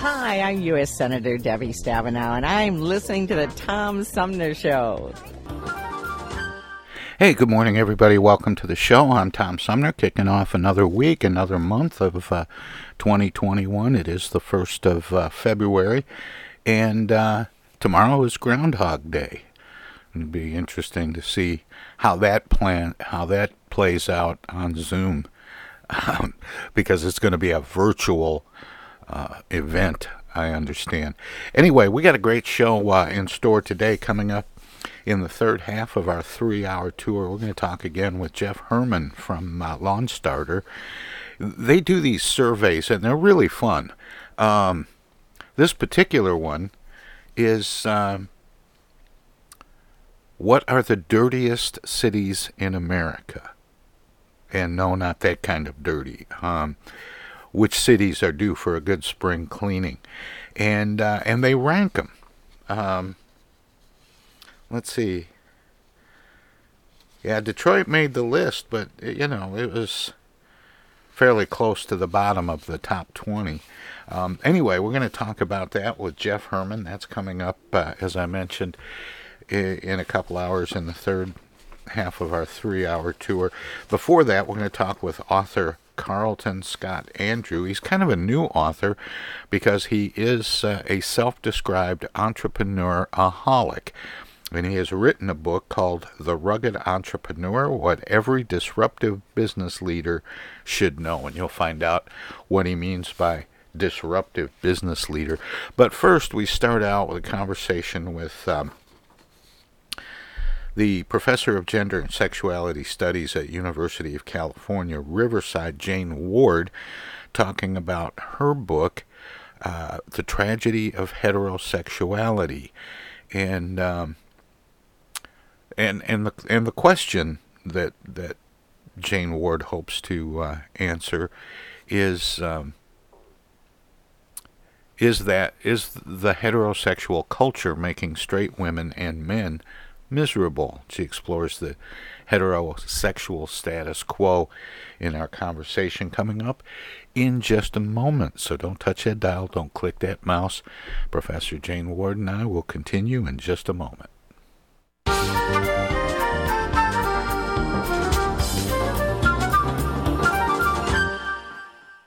Hi, I'm U.S. Senator Debbie Stabenow, and I'm listening to the Tom Sumner Show. Hey, good morning, everybody. Welcome to the show. I'm Tom Sumner, kicking off another week, another month of uh, 2021. It is the 1st of uh, February, and uh, tomorrow is Groundhog Day. It'll be interesting to see how that plan, how that plays out on Zoom, um, because it's going to be a virtual uh, event. I understand. Anyway, we got a great show uh, in store today coming up in the third half of our three hour tour, we're going to talk again with Jeff Herman from uh, LawnStarter. They do these surveys, and they're really fun. Um, this particular one is um, What are the dirtiest cities in America? And no, not that kind of dirty. Um, which cities are due for a good spring cleaning? And, uh, and they rank them. Um, let's see. Yeah, Detroit made the list, but you know it was fairly close to the bottom of the top 20. Um, anyway, we're going to talk about that with Jeff Herman. That's coming up, uh, as I mentioned, in, in a couple hours in the third half of our three-hour tour. Before that, we're going to talk with author Carlton Scott Andrew. He's kind of a new author because he is uh, a self described entrepreneur aholic. And he has written a book called The Rugged Entrepreneur What Every Disruptive Business Leader Should Know. And you'll find out what he means by disruptive business leader. But first, we start out with a conversation with. Um, the professor of gender and sexuality studies at University of California, Riverside, Jane Ward, talking about her book, uh, "The Tragedy of Heterosexuality," and um, and and the and the question that that Jane Ward hopes to uh, answer is. Um, is that is the heterosexual culture making straight women and men miserable. She explores the heterosexual status quo in our conversation coming up in just a moment. So don't touch that dial, don't click that mouse. Professor Jane Ward and I will continue in just a moment.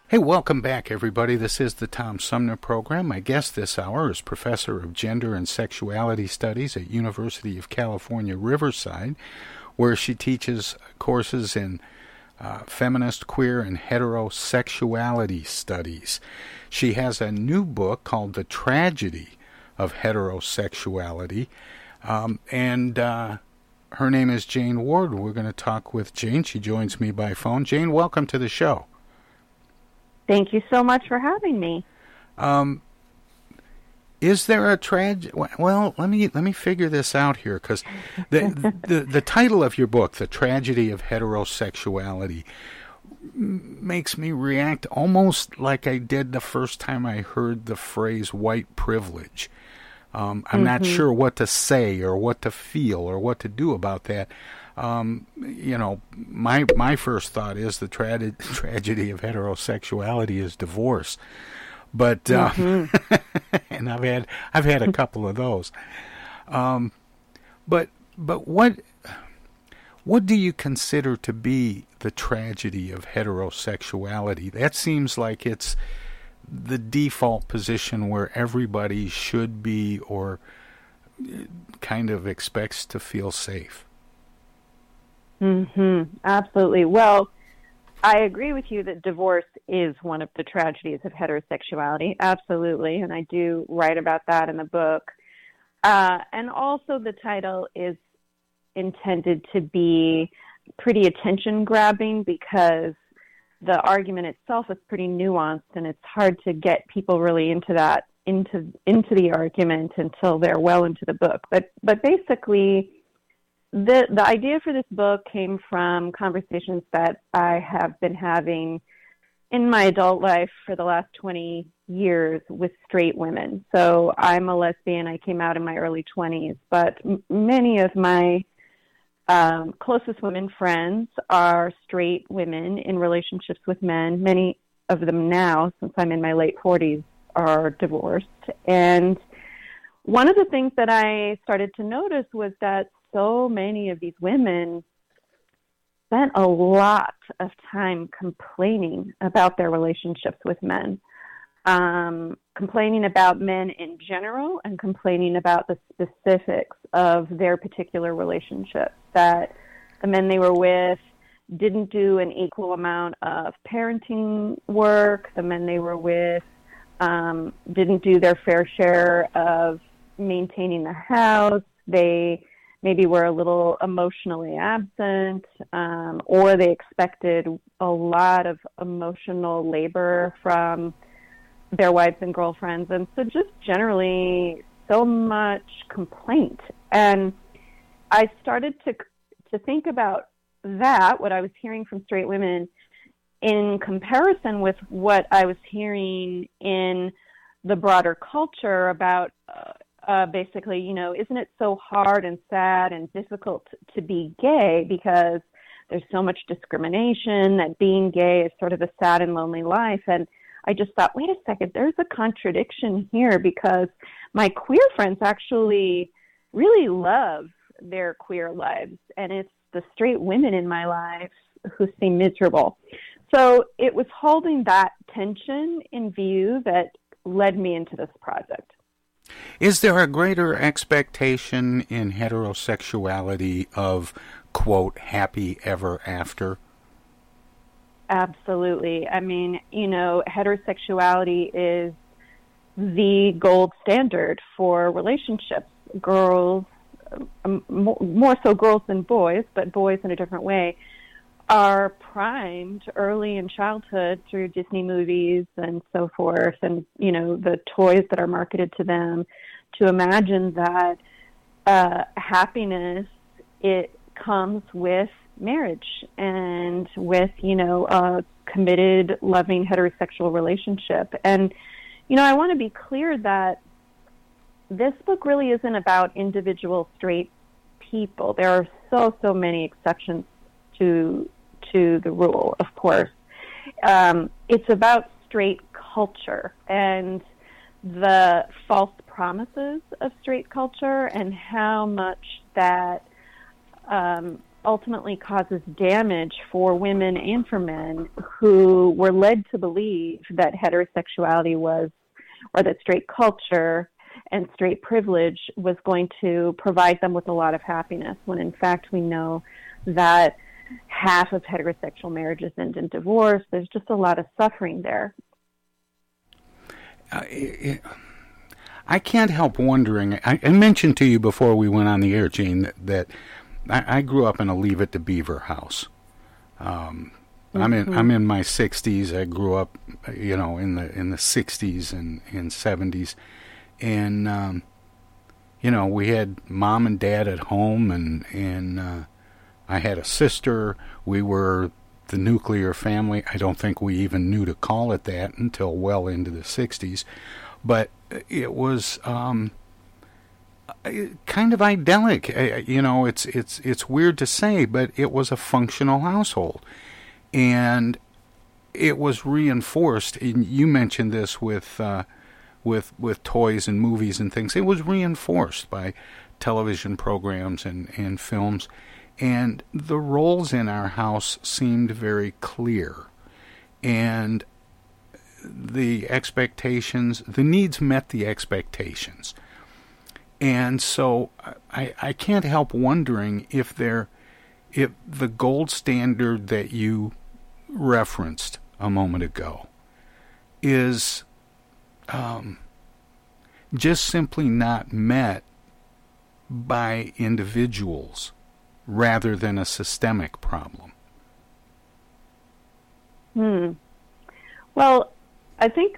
Hey, welcome back, everybody. This is the Tom Sumner Program. My guest this hour is Professor of Gender and Sexuality Studies at University of California, Riverside, where she teaches courses in uh, feminist, queer, and heterosexuality studies. She has a new book called The Tragedy of Heterosexuality, um, and uh, her name is Jane Ward. We're going to talk with Jane. She joins me by phone. Jane, welcome to the show. Thank you so much for having me. Um, is there a tragedy? Well, let me let me figure this out here because the, the the title of your book, "The Tragedy of Heterosexuality," makes me react almost like I did the first time I heard the phrase "white privilege." Um, I'm mm-hmm. not sure what to say or what to feel or what to do about that. Um, you know, my my first thought is the tra- tragedy of heterosexuality is divorce. But uh, mm-hmm. and I've had I've had a couple of those. Um, but but what what do you consider to be the tragedy of heterosexuality? That seems like it's the default position where everybody should be or uh, kind of expects to feel safe. Mhm. Absolutely. Well, I agree with you that divorce is one of the tragedies of heterosexuality. Absolutely. And I do write about that in the book. Uh, and also, the title is intended to be pretty attention grabbing because the argument itself is pretty nuanced and it's hard to get people really into that into into the argument until they're well into the book but but basically the the idea for this book came from conversations that I have been having in my adult life for the last 20 years with straight women. So I'm a lesbian. I came out in my early 20s, but m- many of my um, closest women friends are straight women in relationships with men. Many of them now, since I'm in my late 40s, are divorced. And one of the things that I started to notice was that so many of these women spent a lot of time complaining about their relationships with men, um, complaining about men in general, and complaining about the specifics of their particular relationships. That the men they were with didn't do an equal amount of parenting work, the men they were with um, didn't do their fair share of maintaining the house. They maybe were a little emotionally absent, um, or they expected a lot of emotional labor from their wives and girlfriends. And so, just generally, so much complaint. And I started to to think about that, what I was hearing from straight women, in comparison with what I was hearing in the broader culture about uh, uh, basically, you know, isn't it so hard and sad and difficult to be gay because there's so much discrimination that being gay is sort of a sad and lonely life. And I just thought, wait a second, there's a contradiction here because my queer friends actually really love their queer lives, and it's the straight women in my life who seem miserable. So it was holding that tension in view that led me into this project. Is there a greater expectation in heterosexuality of, quote, happy ever after? Absolutely. I mean, you know, heterosexuality is the gold standard for relationships. Girls, more so girls than boys, but boys in a different way, are primed early in childhood through Disney movies and so forth, and you know the toys that are marketed to them, to imagine that uh, happiness it comes with marriage and with you know a committed, loving heterosexual relationship. And you know I want to be clear that this book really isn't about individual straight people. There are so so many exceptions to to the rule, of course. Um, it's about straight culture and the false promises of straight culture and how much that um, ultimately causes damage for women and for men who were led to believe that heterosexuality was, or that straight culture and straight privilege was going to provide them with a lot of happiness, when in fact we know that half of heterosexual marriages end in divorce. There's just a lot of suffering there. Uh, it, I can't help wondering. I, I, mentioned to you before we went on the air, Jane, that, that I, I, grew up in a Leave It to Beaver house. Um, mm-hmm. I'm in I'm in my 60s. I grew up, you know, in the in the 60s and and 70s, and um, you know, we had mom and dad at home, and and uh, I had a sister. We were the nuclear family. I don't think we even knew to call it that until well into the 60s, but it was um, kind of idyllic. You know, it's it's it's weird to say, but it was a functional household, and it was reinforced. And you mentioned this with. Uh, with with toys and movies and things. It was reinforced by television programs and, and films, and the roles in our house seemed very clear, and the expectations, the needs met the expectations. And so I, I can't help wondering if there if the gold standard that you referenced a moment ago is um, just simply not met by individuals rather than a systemic problem? Hmm. Well, I think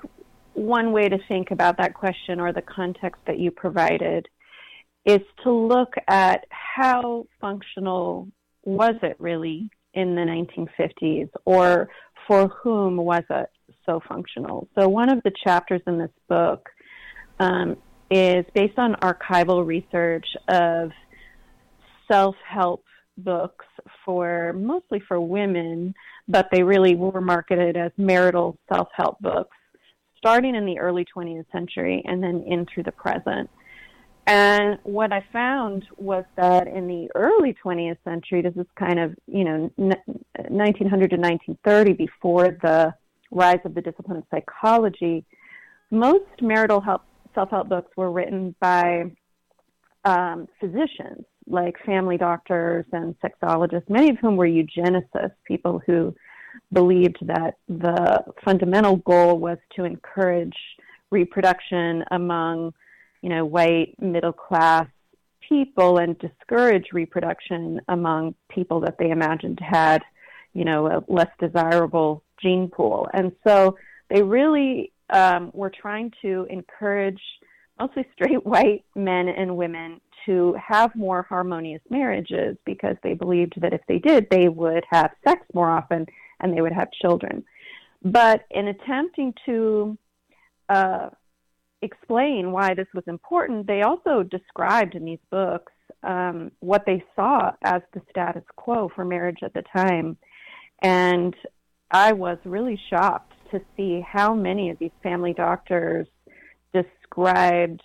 one way to think about that question or the context that you provided is to look at how functional was it really in the 1950s or for whom was it so functional. So, one of the chapters in this book um, is based on archival research of self help books for mostly for women, but they really were marketed as marital self help books starting in the early 20th century and then into the present. And what I found was that in the early 20th century, this is kind of, you know, 1900 to 1930, before the rise of the discipline of psychology, most marital help, self-help books were written by um, physicians, like family doctors and sexologists, many of whom were eugenicists, people who believed that the fundamental goal was to encourage reproduction among, you know, white middle class people and discourage reproduction among people that they imagined had, you know, a less desirable gene pool. And so they really um, were trying to encourage mostly straight white men and women to have more harmonious marriages because they believed that if they did, they would have sex more often and they would have children. But in attempting to uh, explain why this was important, they also described in these books um, what they saw as the status quo for marriage at the time. And I was really shocked to see how many of these family doctors described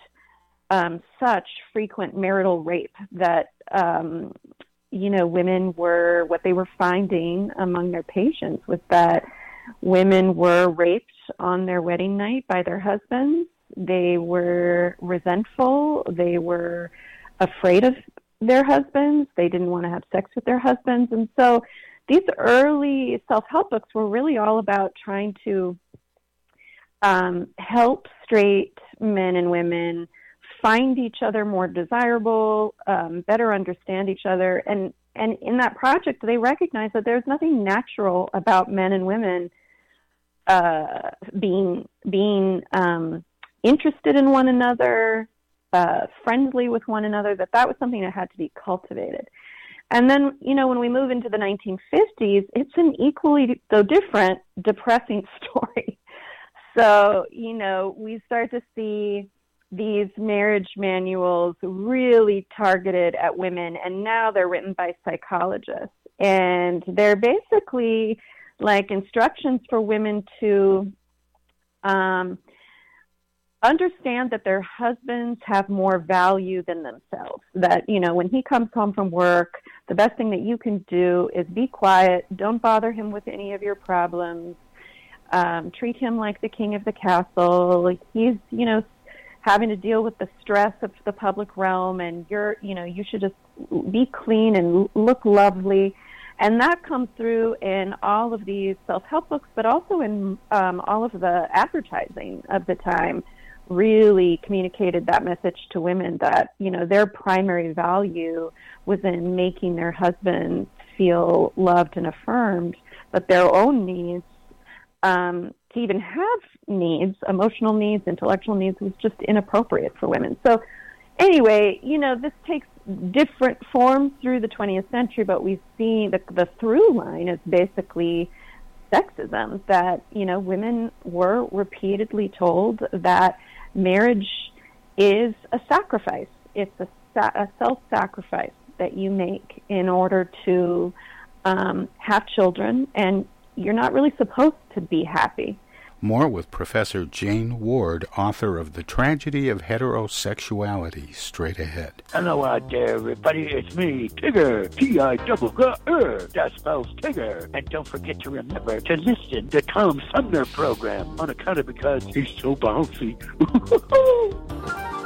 um, such frequent marital rape that um, you know women were what they were finding among their patients was that women were raped on their wedding night by their husbands. They were resentful. They were afraid of their husbands. They didn't want to have sex with their husbands, and so these early self-help books were really all about trying to um, help straight men and women find each other more desirable, um, better understand each other, and and in that project, they recognize that there's nothing natural about men and women uh, being being um, interested in one another, uh, friendly with one another. That that was something that had to be cultivated. And then, you know, when we move into the 1950s, it's an equally, though different, depressing story. So, you know, we start to see these marriage manuals really targeted at women, and now they're written by psychologists. And they're basically like instructions for women to um, understand that their husbands have more value than themselves. That, you know, when he comes home from work, the best thing that you can do is be quiet, don't bother him with any of your problems, um, treat him like the king of the castle. He's, you know, having to deal with the stress of the public realm, and you're, you know, you should just be clean and look lovely. And that comes through in all of these self help books, but also in um, all of the advertising of the time really communicated that message to women that you know their primary value was in making their husbands feel loved and affirmed, but their own needs um, to even have needs, emotional needs, intellectual needs, was just inappropriate for women. So, anyway, you know, this takes different forms through the 20th century, but we see the, the through line is basically sexism that, you know, women were repeatedly told that marriage is a sacrifice. It's a, a self sacrifice that you make in order to um, have children, and you're not really supposed to be happy. More with Professor Jane Ward, author of The Tragedy of Heterosexuality, straight ahead. Hello out there, everybody. It's me, Tigger. T-I-double-G-R. That spells Tigger. And don't forget to remember to listen to Tom Sumner program on account of because he's so bouncy.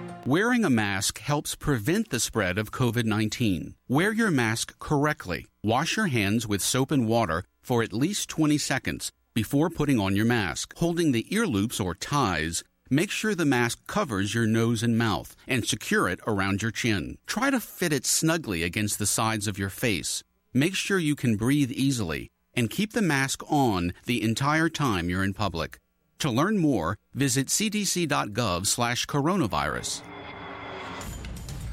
Wearing a mask helps prevent the spread of COVID 19. Wear your mask correctly. Wash your hands with soap and water for at least 20 seconds before putting on your mask. Holding the ear loops or ties, make sure the mask covers your nose and mouth and secure it around your chin. Try to fit it snugly against the sides of your face. Make sure you can breathe easily and keep the mask on the entire time you're in public. To learn more, visit cdc.gov/coronavirus.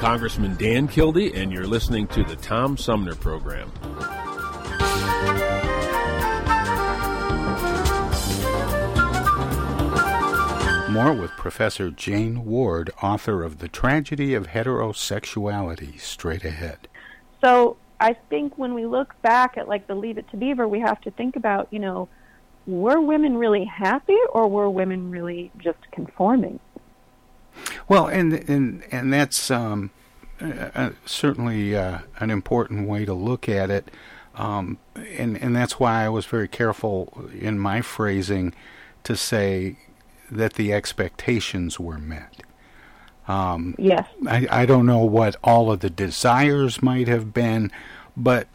Congressman Dan Kildee, and you're listening to the Tom Sumner Program. More with Professor Jane Ward, author of The Tragedy of Heterosexuality, straight ahead. So I think when we look back at like the Leave It to Beaver, we have to think about, you know, were women really happy or were women really just conforming? Well, and and and that's um, uh, certainly uh, an important way to look at it, um, and and that's why I was very careful in my phrasing to say that the expectations were met. Um, yes. I, I don't know what all of the desires might have been, but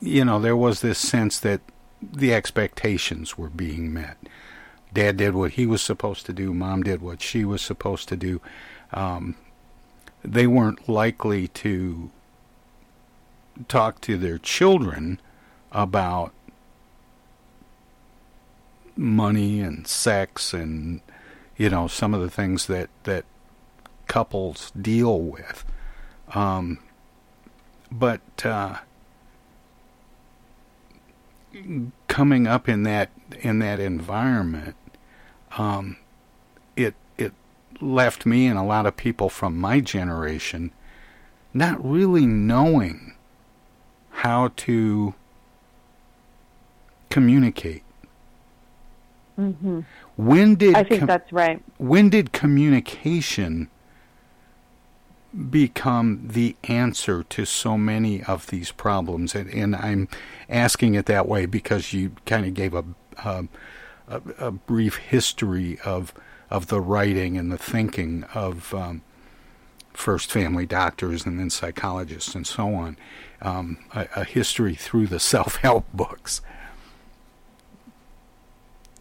you know there was this sense that the expectations were being met. Dad did what he was supposed to do. Mom did what she was supposed to do. Um, they weren't likely to talk to their children about money and sex and you know some of the things that that couples deal with um, but uh, coming up in that in that environment um, it it left me and a lot of people from my generation not really knowing how to communicate Mm-hmm. when did I think com- that's right. when did communication become the answer to so many of these problems? And, and I'm asking it that way because you kind of gave a, a, a, a brief history of of the writing and the thinking of um, first family doctors and then psychologists and so on. Um, a, a history through the self help books.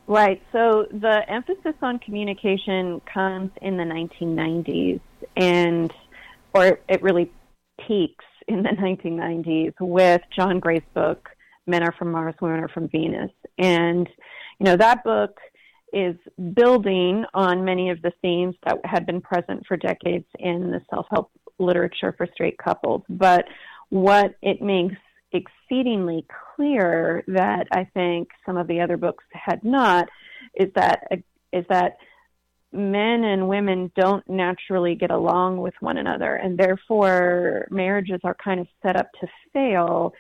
Right. So the emphasis on communication comes in the 1990s, and or it really peaks in the 1990s with John Gray's book "Men Are from Mars, Women Are from Venus," and you know that book is building on many of the themes that had been present for decades in the self-help literature for straight couples. But what it makes exceedingly clear that I think some of the other books had not is that is that men and women don't naturally get along with one another and therefore marriages are kind of set up to fail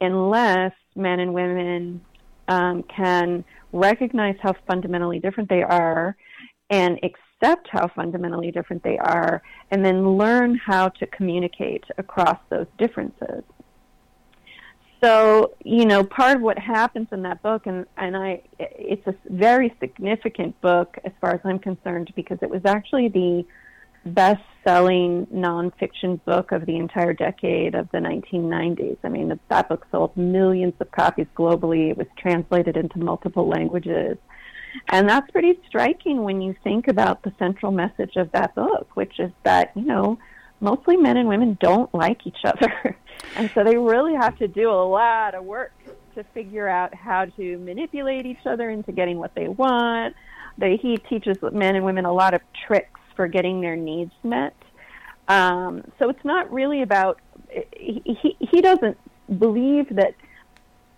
unless men and women um, can recognize how fundamentally different they are and accept how fundamentally different they are and then learn how to communicate across those differences. So you know part of what happens in that book and and i it's a very significant book as far as i'm concerned because it was actually the best selling nonfiction book of the entire decade of the 1990s i mean that book sold millions of copies globally it was translated into multiple languages and that's pretty striking when you think about the central message of that book which is that you know mostly men and women don't like each other. and so they really have to do a lot of work to figure out how to manipulate each other into getting what they want. They, he teaches men and women a lot of tricks for getting their needs met. Um, so it's not really about, he, he, doesn't believe that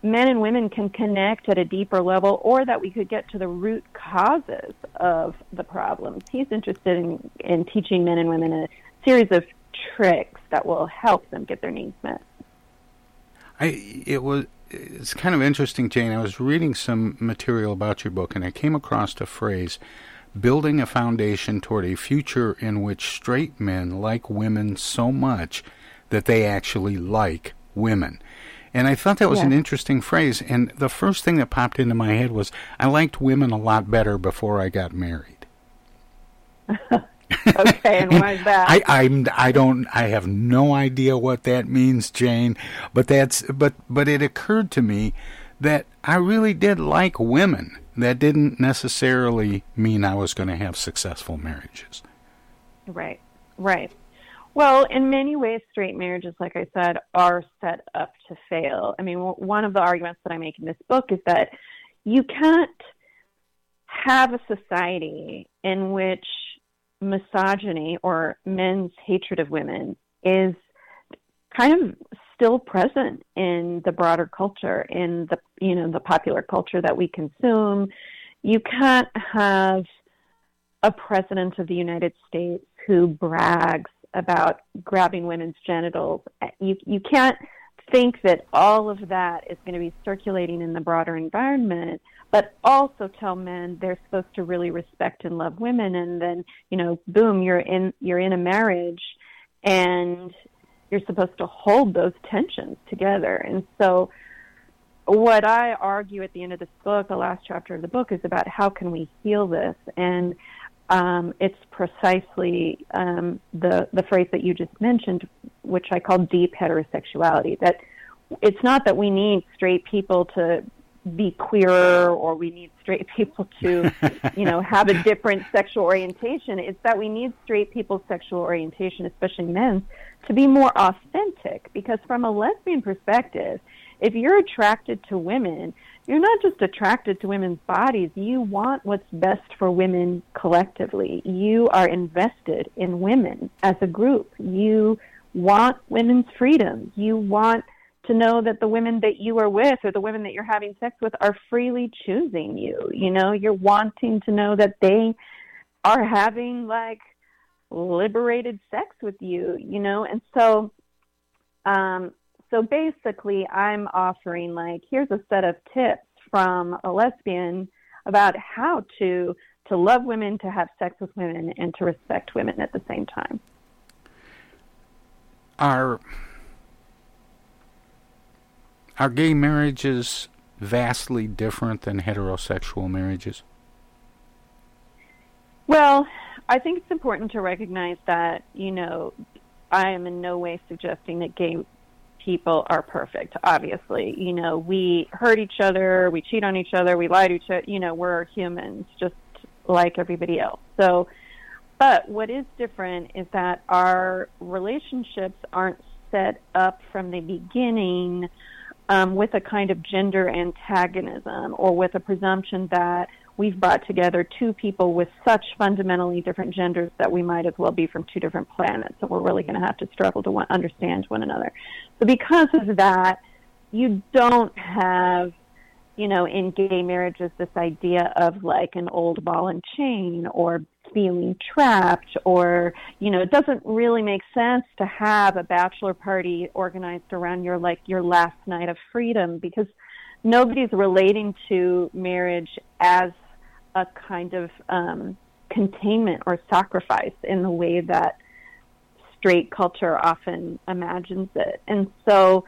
men and women can connect at a deeper level or that we could get to the root causes of the problems. He's interested in, in teaching men and women a series of tricks that will help them get their needs met. I it was it's kind of interesting, Jane. I was reading some material about your book, and I came across a phrase: "Building a foundation toward a future in which straight men like women so much that they actually like women." And I thought that was an interesting phrase. And the first thing that popped into my head was I liked women a lot better before I got married. okay, and why is that? I I'm I don't I have no idea what that means, Jane. But that's but but it occurred to me that I really did like women. That didn't necessarily mean I was going to have successful marriages. Right, right. Well, in many ways, straight marriages, like I said, are set up to fail. I mean, one of the arguments that I make in this book is that you can't have a society in which misogyny or men's hatred of women is kind of still present in the broader culture, in the you know the popular culture that we consume. You can't have a president of the United States who brags about grabbing women's genitals. You you can't think that all of that is going to be circulating in the broader environment, but also tell men they're supposed to really respect and love women, and then you know, boom, you're in you're in a marriage, and you're supposed to hold those tensions together. And so, what I argue at the end of this book, the last chapter of the book, is about how can we heal this, and um, it's precisely um, the the phrase that you just mentioned, which I call deep heterosexuality. That it's not that we need straight people to be queerer or we need straight people to, you know, have a different sexual orientation. It's that we need straight people's sexual orientation, especially men's, to be more authentic. Because from a lesbian perspective, if you're attracted to women, you're not just attracted to women's bodies, you want what's best for women collectively. You are invested in women as a group. You want women's freedom. You want to know that the women that you are with or the women that you're having sex with are freely choosing you. You know, you're wanting to know that they are having like liberated sex with you, you know, and so um so basically, I'm offering like here's a set of tips from a lesbian about how to to love women, to have sex with women, and to respect women at the same time. Are are gay marriages vastly different than heterosexual marriages? Well, I think it's important to recognize that, you know, I am in no way suggesting that gay people are perfect, obviously. You know, we hurt each other, we cheat on each other, we lie to each other, you know, we're humans just like everybody else. So, but what is different is that our relationships aren't set up from the beginning um, with a kind of gender antagonism or with a presumption that we've brought together two people with such fundamentally different genders that we might as well be from two different planets. So we're really going to have to struggle to one, understand one another. So because of that, you don't have, you know, in gay marriages this idea of like an old ball and chain or feeling trapped or, you know, it doesn't really make sense to have a bachelor party organized around your like your last night of freedom because nobody's relating to marriage as a kind of um, containment or sacrifice in the way that straight culture often imagines it. And so,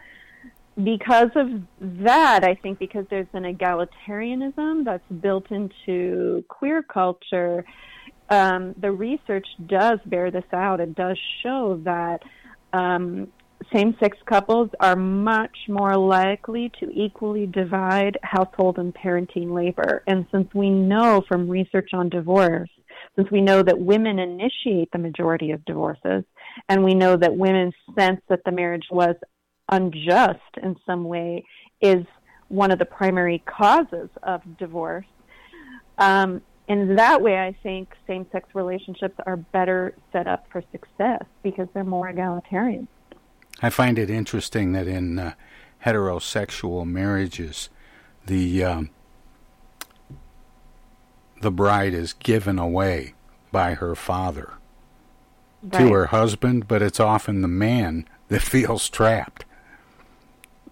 because of that, I think because there's an egalitarianism that's built into queer culture, um, the research does bear this out. It does show that um, same sex couples are much more likely to equally divide household and parenting labor. And since we know from research on divorce, since we know that women initiate the majority of divorces, and we know that women sense that the marriage was unjust in some way is one of the primary causes of divorce. Um, in that way, I think same sex relationships are better set up for success because they're more egalitarian. I find it interesting that in uh, heterosexual marriages, the um, the bride is given away by her father right. to her husband, but it's often the man that feels trapped.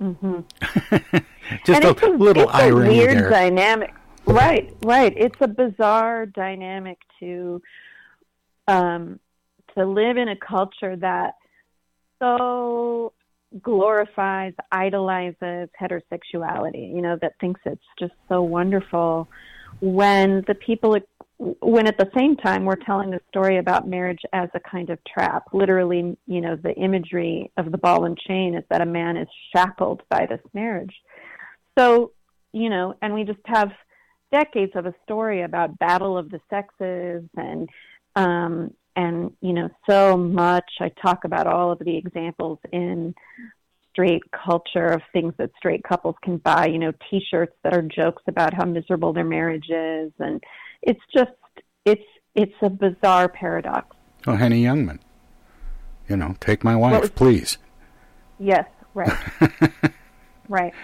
Mm-hmm. Just a, a, little it's irony a weird there. dynamic. Right, right. It's a bizarre dynamic to um, to live in a culture that so glorifies, idolizes heterosexuality, you know, that thinks it's just so wonderful when the people, when at the same time we're telling the story about marriage as a kind of trap. Literally, you know, the imagery of the ball and chain is that a man is shackled by this marriage. So, you know, and we just have decades of a story about battle of the sexes and um, and you know so much i talk about all of the examples in straight culture of things that straight couples can buy you know t-shirts that are jokes about how miserable their marriage is and it's just it's it's a bizarre paradox oh henny youngman You know, take my wife, please. Yes, right. right.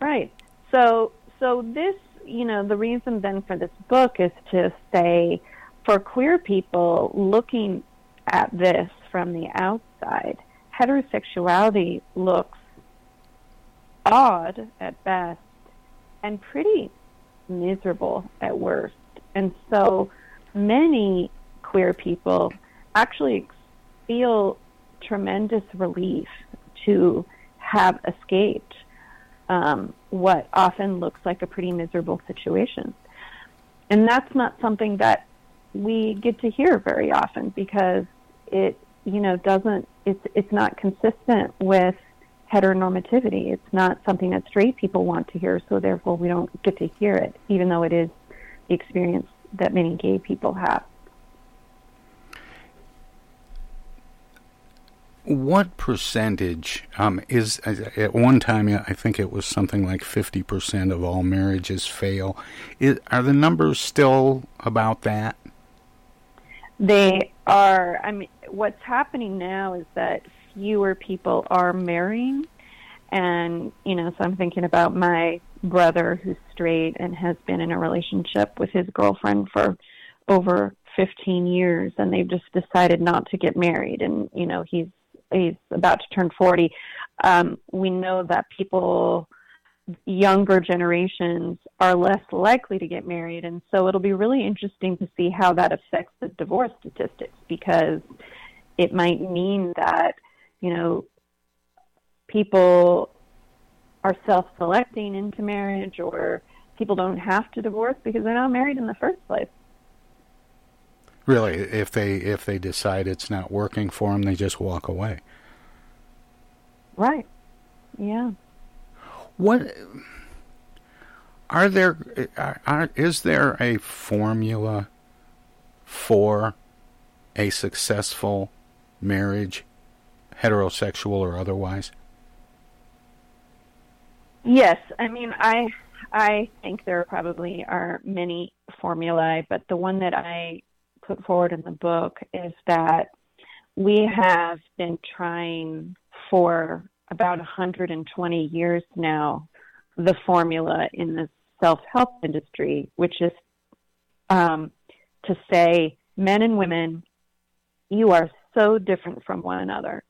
Right. So so this, you know, the reason then for this book is to say for queer people looking at this from the outside, heterosexuality looks odd at best and pretty miserable at worst. And so many queer people actually feel tremendous relief to have escaped um, what often looks like a pretty miserable situation. And that's not something that we get to hear very often because it, you know, doesn't, it's, it's not consistent with heteronormativity. It's not something that straight people want to hear, so therefore we don't get to hear it, even though it is the experience that many gay people have. What percentage um, is at one time? I think it was something like fifty percent of all marriages fail. Is, are the numbers still about that? They are. I mean, what's happening now is that fewer people are marrying, and you know, so I'm thinking about my brother who's straight and has been in a relationship with his girlfriend for over 15 years, and they've just decided not to get married, and you know, he's he's about to turn 40. Um, we know that people younger generations are less likely to get married and so it'll be really interesting to see how that affects the divorce statistics because it might mean that you know people are self-selecting into marriage or people don't have to divorce because they're not married in the first place Really, if they if they decide it's not working for them, they just walk away. right yeah What are there? Are, are, is there a formula for a successful marriage, heterosexual or otherwise? Yes, I mean I I think there probably are many formulae, but the one that I put forward in the book is that we have been trying for about 120 years now the formula in the self-help industry, which is um, to say, men and women, you are so different from one another.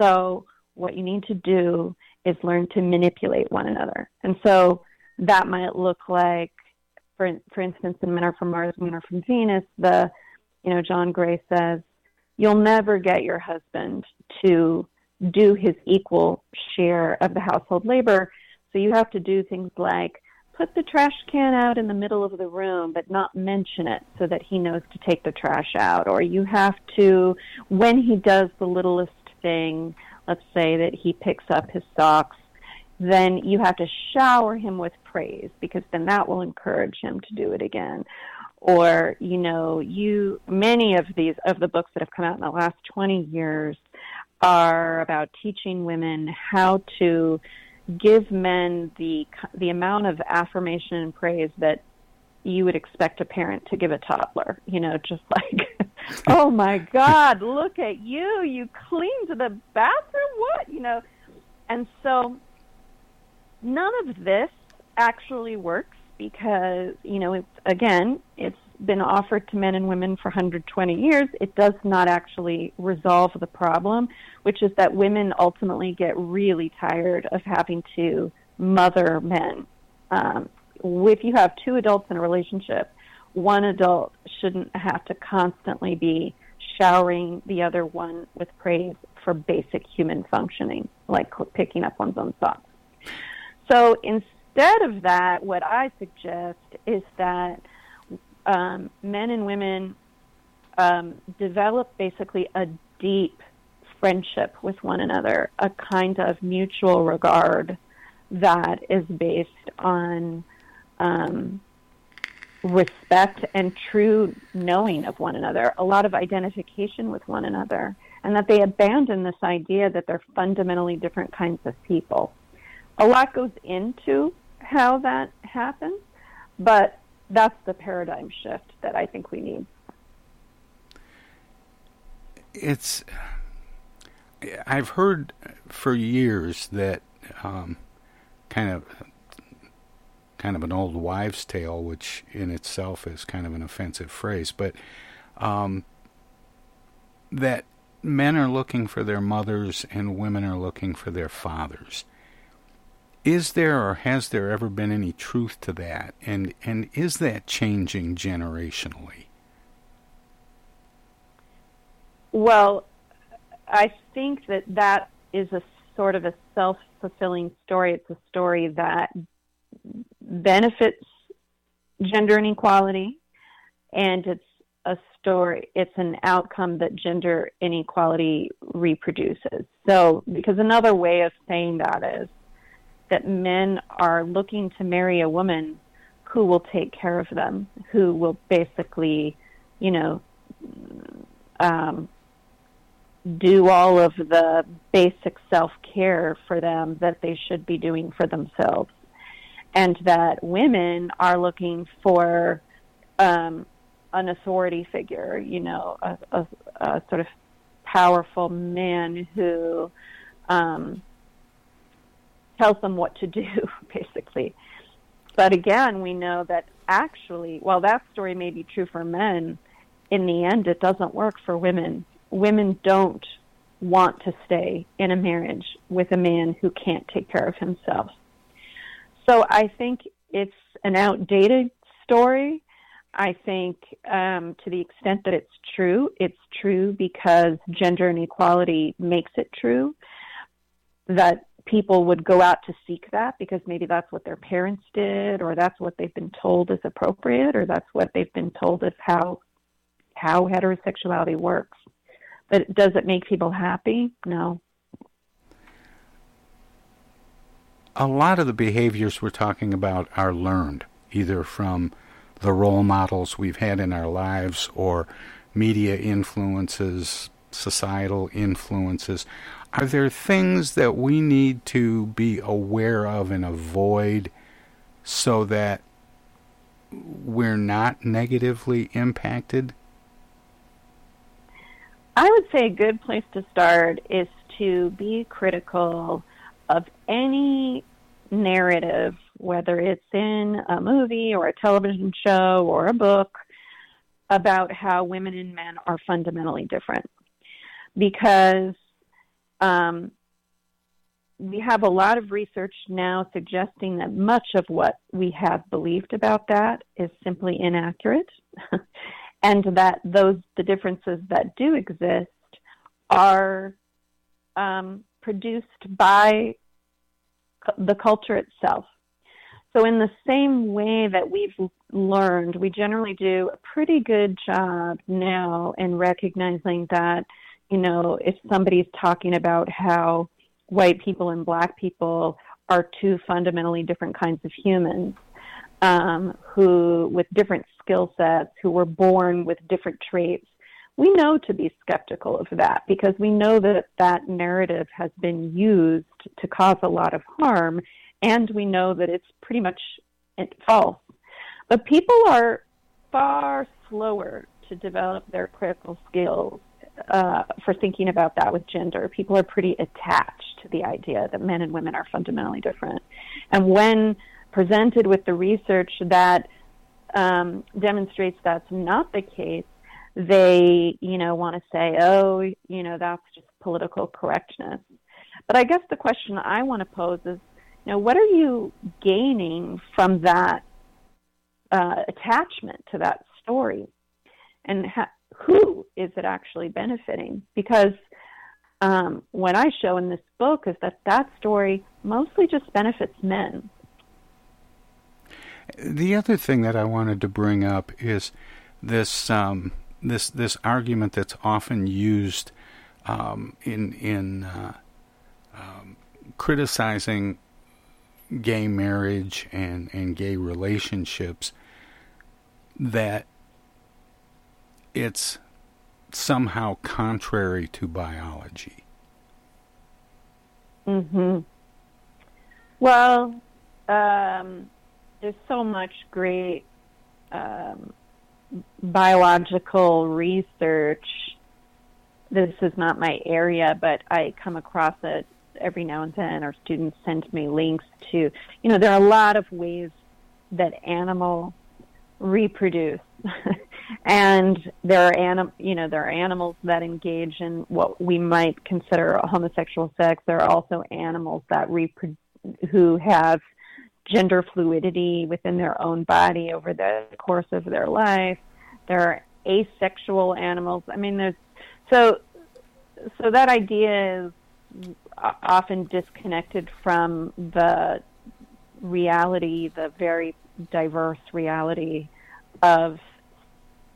So what you need to do is learn to manipulate one another. And so that might look like, for for instance, in Men Are From Mars, Women Are From Venus, the, you know, John Gray says, you'll never get your husband to do his equal share of the household labor. So you have to do things like put the trash can out in the middle of the room, but not mention it so that he knows to take the trash out. Or you have to, when he does the littlest thing, let's say that he picks up his socks, then you have to shower him with praise because then that will encourage him to do it again. Or, you know, you, many of these, of the books that have come out in the last 20 years are about teaching women how to give men the the amount of affirmation and praise that you would expect a parent to give a toddler. You know, just like, oh my God, look at you! You cleaned the bathroom. What you know? And so, none of this actually works because you know it's again it's been offered to men and women for 120 years, it does not actually resolve the problem, which is that women ultimately get really tired of having to mother men. Um, if you have two adults in a relationship, one adult shouldn't have to constantly be showering the other one with praise for basic human functioning, like picking up one's own socks. So instead of that, what I suggest is that um, men and women um, develop basically a deep friendship with one another, a kind of mutual regard that is based on um, respect and true knowing of one another, a lot of identification with one another, and that they abandon this idea that they're fundamentally different kinds of people. A lot goes into how that happens, but that's the paradigm shift that I think we need. it's I've heard for years that um, kind of kind of an old wives' tale, which in itself is kind of an offensive phrase, but um, that men are looking for their mothers and women are looking for their fathers. Is there or has there ever been any truth to that? And and is that changing generationally? Well, I think that that is a sort of a self fulfilling story. It's a story that benefits gender inequality, and it's a story, it's an outcome that gender inequality reproduces. So, because another way of saying that is that men are looking to marry a woman who will take care of them, who will basically, you know, um, do all of the basic self care for them that they should be doing for themselves. And that women are looking for um, an authority figure, you know, a, a, a sort of powerful man who um, tells them what to do, basically. But again, we know that actually, while that story may be true for men, in the end, it doesn't work for women women don't want to stay in a marriage with a man who can't take care of himself. So I think it's an outdated story. I think um, to the extent that it's true, it's true because gender inequality makes it true. That people would go out to seek that because maybe that's what their parents did, or that's what they've been told is appropriate, or that's what they've been told is how how heterosexuality works. But does it make people happy? No. A lot of the behaviors we're talking about are learned, either from the role models we've had in our lives or media influences, societal influences. Are there things that we need to be aware of and avoid so that we're not negatively impacted? I would say a good place to start is to be critical of any narrative, whether it's in a movie or a television show or a book, about how women and men are fundamentally different. Because um, we have a lot of research now suggesting that much of what we have believed about that is simply inaccurate. and that those the differences that do exist are um, produced by the culture itself. So, in the same way that we've learned, we generally do a pretty good job now in recognizing that, you know, if somebody's talking about how white people and black people are two fundamentally different kinds of humans, um, who, with different skill sets, who were born with different traits, we know to be skeptical of that because we know that that narrative has been used to cause a lot of harm, and we know that it's pretty much false. But people are far slower to develop their critical skills uh, for thinking about that with gender. People are pretty attached to the idea that men and women are fundamentally different. And when presented with the research that um, demonstrates that's not the case, they, you know, want to say, oh, you know, that's just political correctness. But I guess the question I want to pose is, you know, what are you gaining from that uh, attachment to that story? And ha- who is it actually benefiting? Because um, what I show in this book is that that story mostly just benefits men. The other thing that I wanted to bring up is this um, this this argument that's often used um, in in uh, um, criticizing gay marriage and, and gay relationships that it's somehow contrary to biology. Mhm. Well, um, there's so much great um, biological research this is not my area, but I come across it every now and then, Our students send me links to, you know, there are a lot of ways that animals reproduce. and there are anim- you know there are animals that engage in what we might consider homosexual sex. There are also animals that who have gender fluidity within their own body over the course of their life. There are asexual animals. I mean there's so so that idea is often disconnected from the reality the very diverse reality of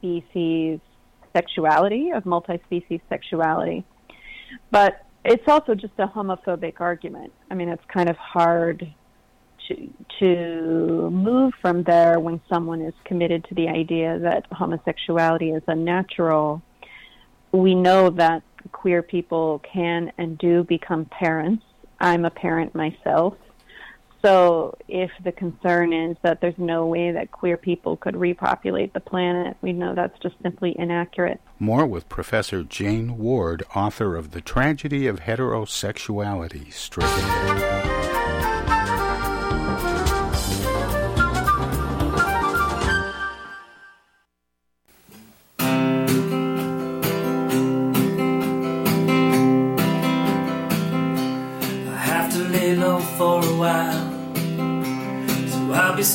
species sexuality, of multi species sexuality. But it's also just a homophobic argument. I mean, it's kind of hard to, to move from there when someone is committed to the idea that homosexuality is unnatural. We know that queer people can and do become parents. I'm a parent myself. So, if the concern is that there's no way that queer people could repopulate the planet, we know that's just simply inaccurate. More with Professor Jane Ward, author of The Tragedy of Heterosexuality Stricken.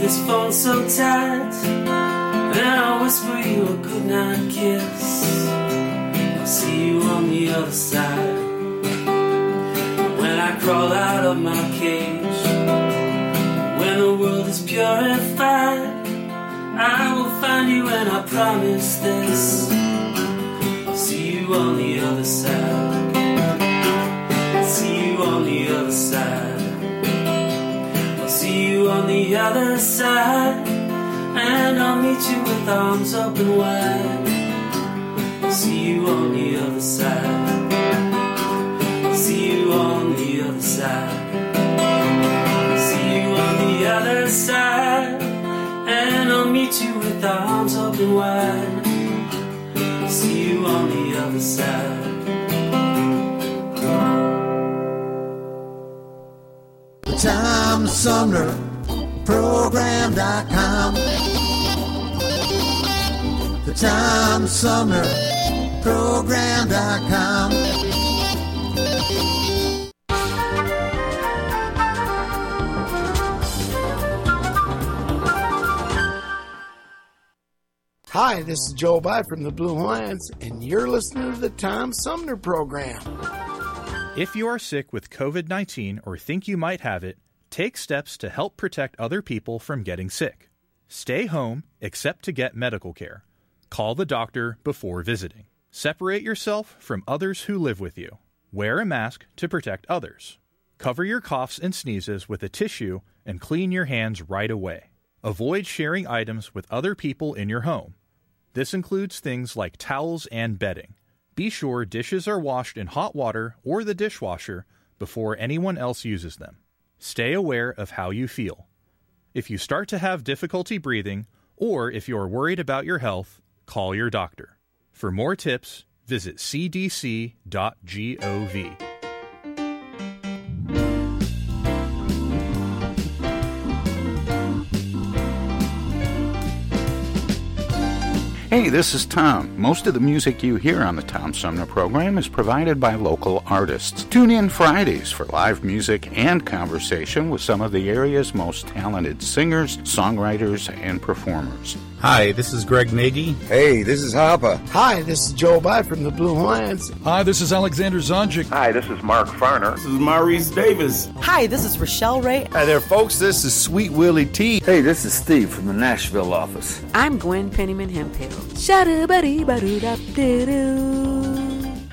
This phone so tight. And I'll whisper you a goodnight kiss. I'll see you on the other side. When I crawl out of my cage, when the world is purified, I will find you and I promise this. I'll see you on the the other side, and I'll meet you with arms open wide. I'll see you on the other side. I'll see you on the other side. I'll see you on the other side, and I'll meet you with arms open wide. I'll see you on the other side. Tom Sumner Program.com. The Tom Sumner Program.com. Hi, this is Joe By from the Blue Lions, and you're listening to the Tom Sumner Program. If you are sick with COVID 19 or think you might have it, take steps to help protect other people from getting sick. Stay home except to get medical care. Call the doctor before visiting. Separate yourself from others who live with you. Wear a mask to protect others. Cover your coughs and sneezes with a tissue and clean your hands right away. Avoid sharing items with other people in your home. This includes things like towels and bedding. Be sure dishes are washed in hot water or the dishwasher before anyone else uses them. Stay aware of how you feel. If you start to have difficulty breathing, or if you're worried about your health, call your doctor. For more tips, visit cdc.gov. Hey, this is Tom. Most of the music you hear on the Tom Sumner program is provided by local artists. Tune in Fridays for live music and conversation with some of the area's most talented singers, songwriters, and performers. Hi, this is Greg Nagy. Hey, this is Harper. Hi, this is Joe By from the Blue Hawaiians. Hi, this is Alexander Zonjic. Hi, this is Mark Farner. This is Maurice Davis. Hi, this is Rochelle Ray. Hi there, folks. This is Sweet Willie T. Hey, this is Steve from the Nashville office. I'm Gwen Pennyman Hemphill.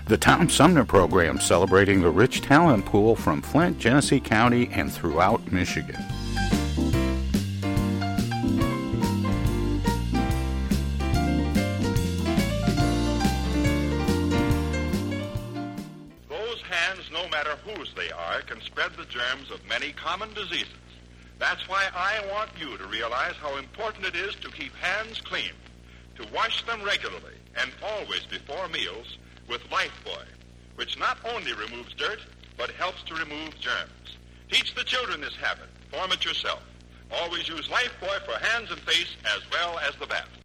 The Tom Sumner Program celebrating the rich talent pool from Flint, Genesee County, and throughout Michigan. Those hands, no matter whose they are, can spread the germs of many common diseases. That's why I want you to realize how important it is to keep hands clean, to wash them regularly and always before meals with Lifebuoy, which not only removes dirt, but helps to remove germs. Teach the children this habit. Form it yourself. Always use Lifebuoy for hands and face as well as the bath.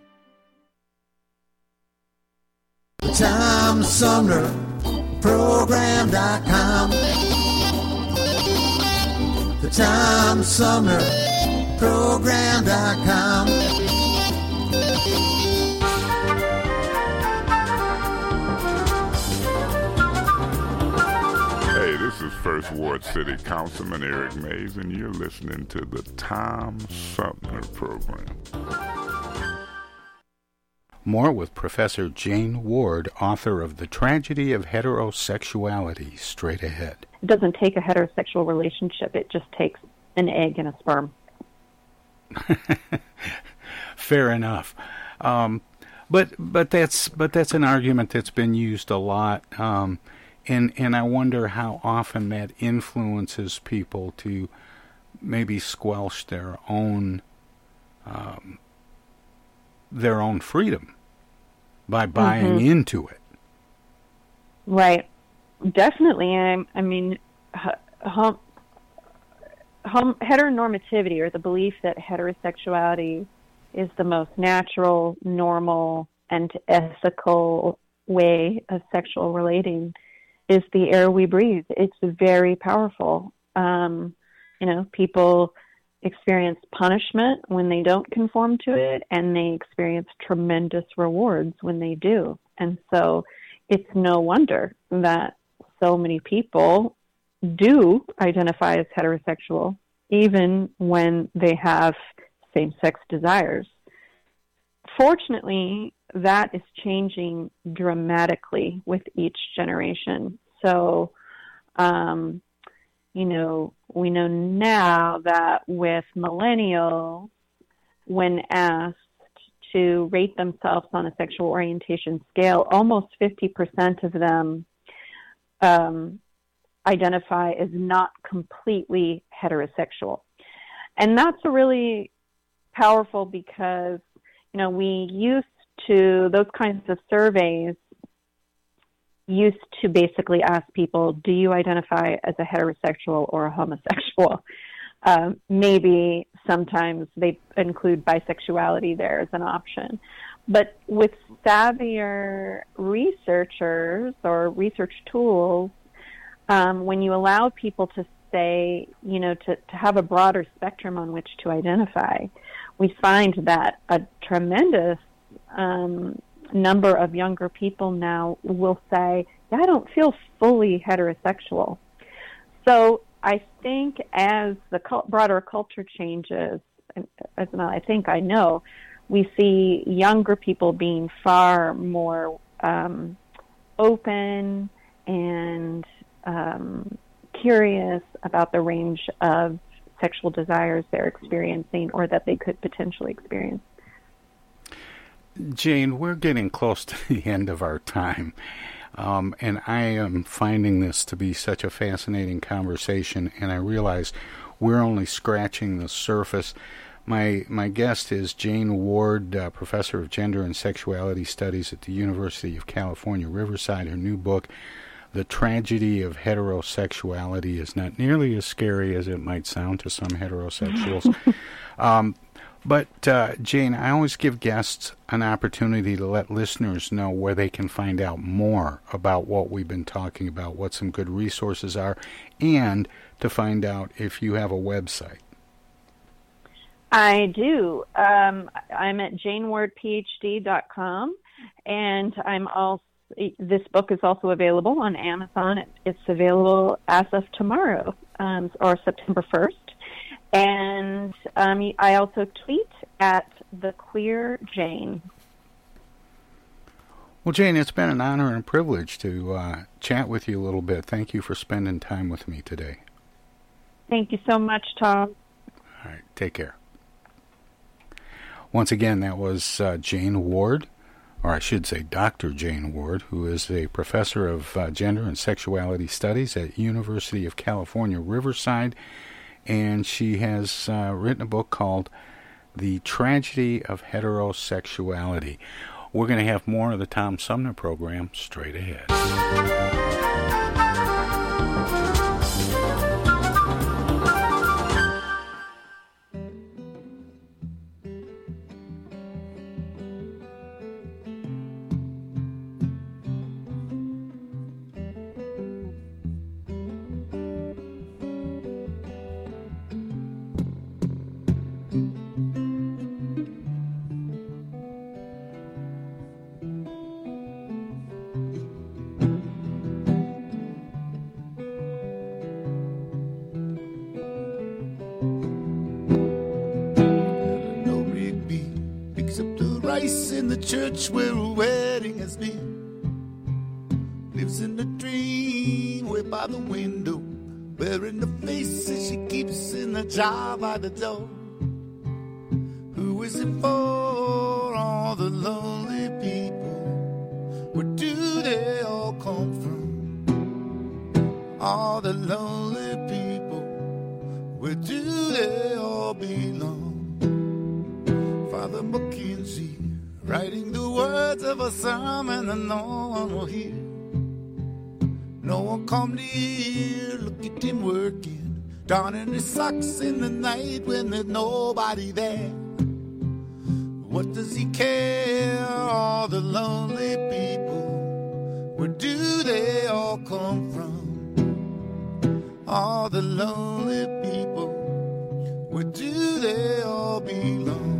The Tom Sumner Program.com. The Tom Sumner Program.com. Hey, this is First Ward City Councilman Eric Mays, and you're listening to the Tom Sumner Program. More with Professor Jane Ward, author of The Tragedy of Heterosexuality, straight ahead. It doesn't take a heterosexual relationship, it just takes an egg and a sperm. Fair enough. Um, but but that's but that's an argument that's been used a lot, um, and and I wonder how often that influences people to maybe squelch their own um, their own freedom by buying Mhm. into it. Right. Definitely. I, I mean, h- hom- hom- heteronormativity or the belief that heterosexuality is the most natural, normal, and ethical way of sexual relating is the air we breathe. It's very powerful. Um, you know, people experience punishment when they don't conform to it, and they experience tremendous rewards when they do. And so it's no wonder that so many people do identify as heterosexual, even when they have same sex desires. Fortunately, that is changing dramatically with each generation. So, um, you know, we know now that with millennials, when asked to rate themselves on a sexual orientation scale, almost 50% of them um, identify as not completely heterosexual. And that's really powerful because you know, we used to, those kinds of surveys used to basically ask people, do you identify as a heterosexual or a homosexual? Uh, maybe sometimes they include bisexuality there as an option. But with savvier researchers or research tools, um, when you allow people to say, you know, to, to have a broader spectrum on which to identify, we find that a tremendous um, number of younger people now will say, I don't feel fully heterosexual. So I think as the broader culture changes, as not I think I know, we see younger people being far more um, open and um, curious about the range of sexual desires they're experiencing or that they could potentially experience. Jane, we're getting close to the end of our time. Um, and I am finding this to be such a fascinating conversation, and I realize we're only scratching the surface. My my guest is Jane Ward, uh, professor of gender and sexuality studies at the University of California, Riverside. Her new book, "The Tragedy of Heterosexuality," is not nearly as scary as it might sound to some heterosexuals. um, but, uh, Jane, I always give guests an opportunity to let listeners know where they can find out more about what we've been talking about, what some good resources are, and to find out if you have a website. I do. Um, I'm at janewardphd.com, and I'm also this book is also available on Amazon. It's available as of tomorrow, um, or September 1st. And um, I also tweet at the queer Jane. Well, Jane, it's been an honor and a privilege to uh, chat with you a little bit. Thank you for spending time with me today. Thank you so much, Tom. All right, take care. Once again, that was uh, Jane Ward, or I should say Dr. Jane Ward, who is a professor of uh, gender and sexuality studies at University of California, Riverside and she has uh, written a book called The Tragedy of Heterosexuality. We're going to have more of the Tom Sumner program straight ahead. Church where a wedding has been. Lives in a dream way by the window, wearing the faces she keeps in the jar by the door. His socks in the night when there's nobody there. What does he care? All the lonely people, where do they all come from? All the lonely people, where do they all belong?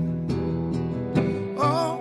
Oh.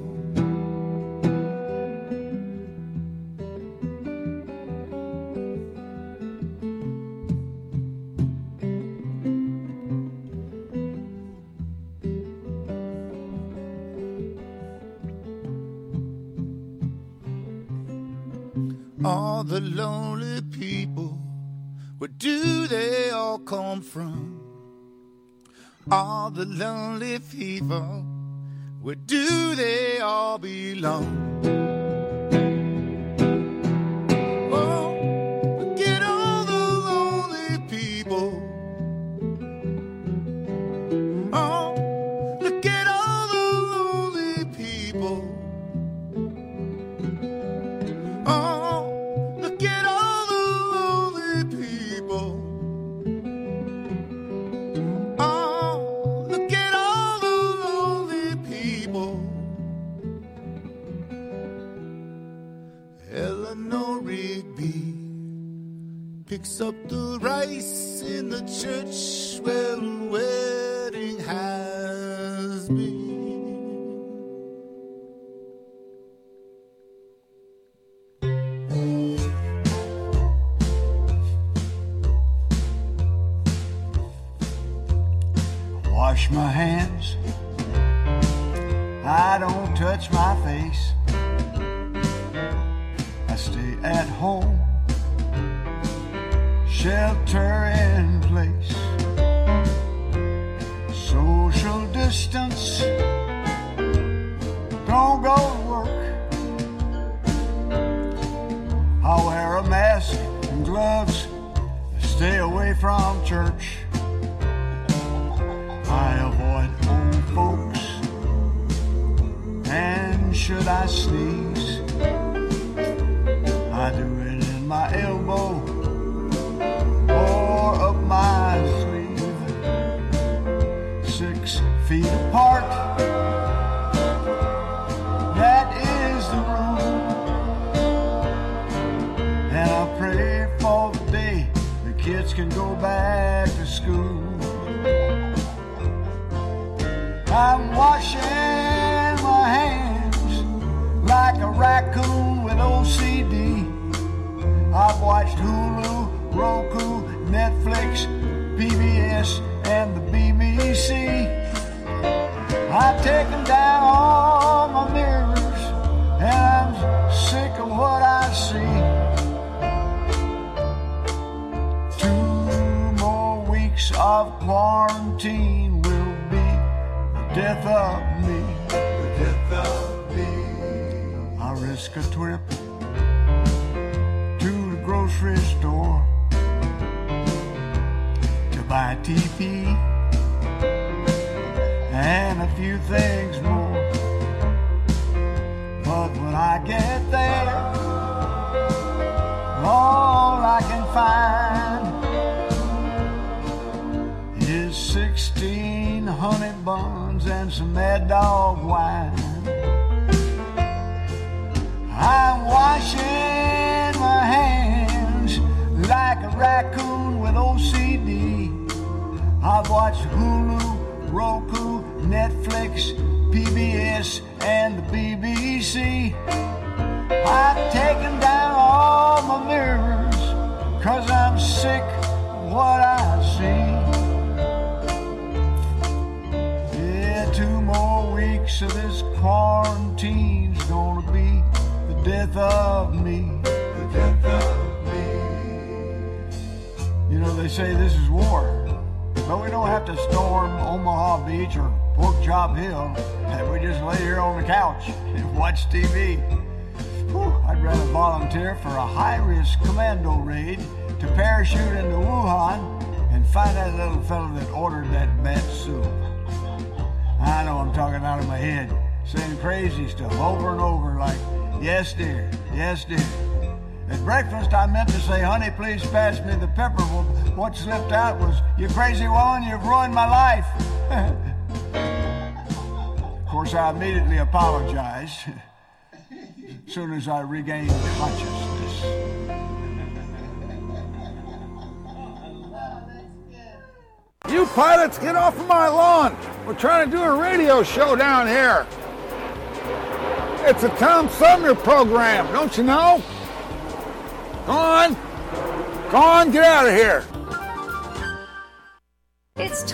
All the lonely people, where do they all come from? All the lonely people, where do they all belong? Picks up the rice in the church where the wedding has been. Wash my hands. I don't touch my face. I stay at home. Shelter in place. Social distance. Don't go to work. I'll wear a mask and gloves. Stay away from church. I avoid old folks. And should I sneeze, I do it in my elbow up my sleeve. Six feet apart. That is the rule. And I pray for the day the kids can go back to school. I'm washing my hands like a raccoon with OCD. I've watched Hulu, Roku, Netflix, PBS, and the BBC. I've taken down all my mirrors, and I'm sick of what I see. Two more weeks of quarantine will be the death of me. The death of me. I risk a trip to the grocery store buy TV and a few things more. But when I get there, all I can find is 16 honey buns and some mad dog wine. I'm washing my hands like a raccoon with OCD. I've watched Hulu, Roku, Netflix, PBS, and the BBC. I've taken down all my mirrors, cause I'm sick of what I see. Yeah, two more weeks of this quarantine's gonna be the death of me. The death of me. You know, they say this is war. But we don't have to storm Omaha Beach or Pork Chop Hill. And we just lay here on the couch and watch TV. Whew, I'd rather volunteer for a high-risk commando raid to parachute into Wuhan and find that little fellow that ordered that bad soup. I know I'm talking out of my head, saying crazy stuff over and over like, yes dear, yes dear. At breakfast, I meant to say, honey, please pass me the pepper. Well, what slipped out was, you crazy woman, you've ruined my life. of course, I immediately apologized as soon as I regained consciousness. You pilots, get off of my lawn. We're trying to do a radio show down here. It's a Tom Sumner program, don't you know? Go on. Go on, get out of here. It's